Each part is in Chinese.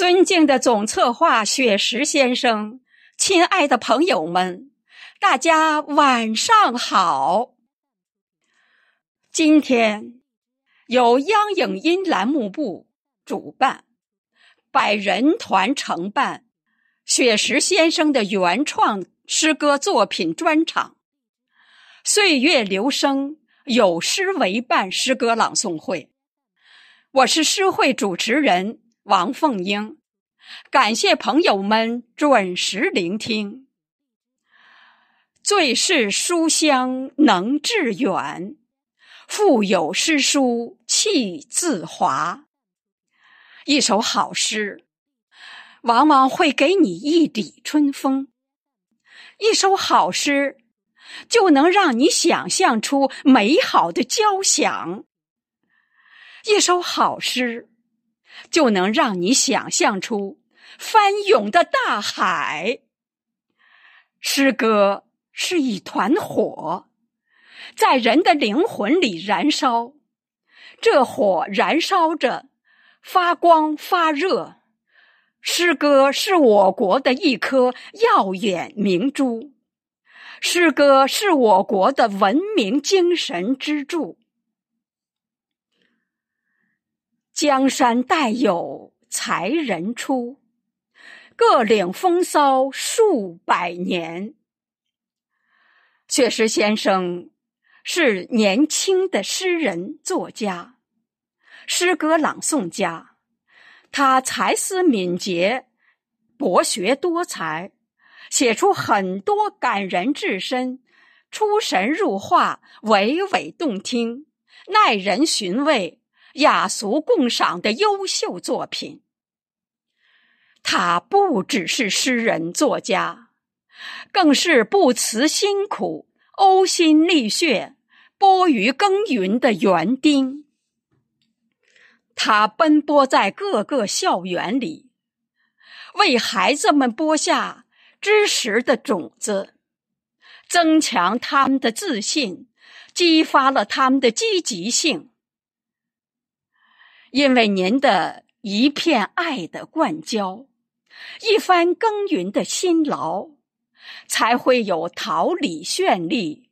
尊敬的总策划雪石先生，亲爱的朋友们，大家晚上好。今天由央影音栏目部主办，百人团承办雪石先生的原创诗歌作品专场“岁月留声，有诗为伴”诗歌朗诵会。我是诗会主持人。王凤英，感谢朋友们准时聆听。最是书香能致远，腹有诗书气自华。一首好诗，往往会给你一缕春风；一首好诗，就能让你想象出美好的交响；一首好诗。就能让你想象出翻涌的大海。诗歌是一团火，在人的灵魂里燃烧，这火燃烧着，发光发热。诗歌是我国的一颗耀眼明珠，诗歌是我国的文明精神支柱。江山代有才人出，各领风骚数百年。雪石先生是年轻的诗人、作家、诗歌朗诵家，他才思敏捷，博学多才，写出很多感人至深、出神入化、娓娓动听、耐人寻味。雅俗共赏的优秀作品。他不只是诗人作家，更是不辞辛苦、呕心沥血、播于耕耘的园丁。他奔波在各个校园里，为孩子们播下知识的种子，增强他们的自信，激发了他们的积极性。因为您的一片爱的灌浇，一番耕耘的辛劳，才会有桃李绚丽、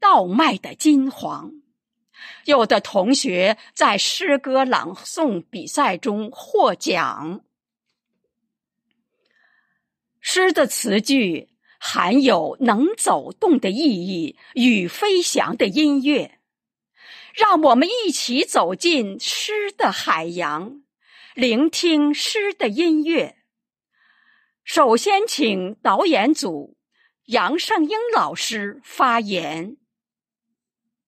稻麦的金黄。有的同学在诗歌朗诵比赛中获奖。诗的词句含有能走动的意义与飞翔的音乐。让我们一起走进诗的海洋，聆听诗的音乐。首先，请导演组杨胜英老师发言。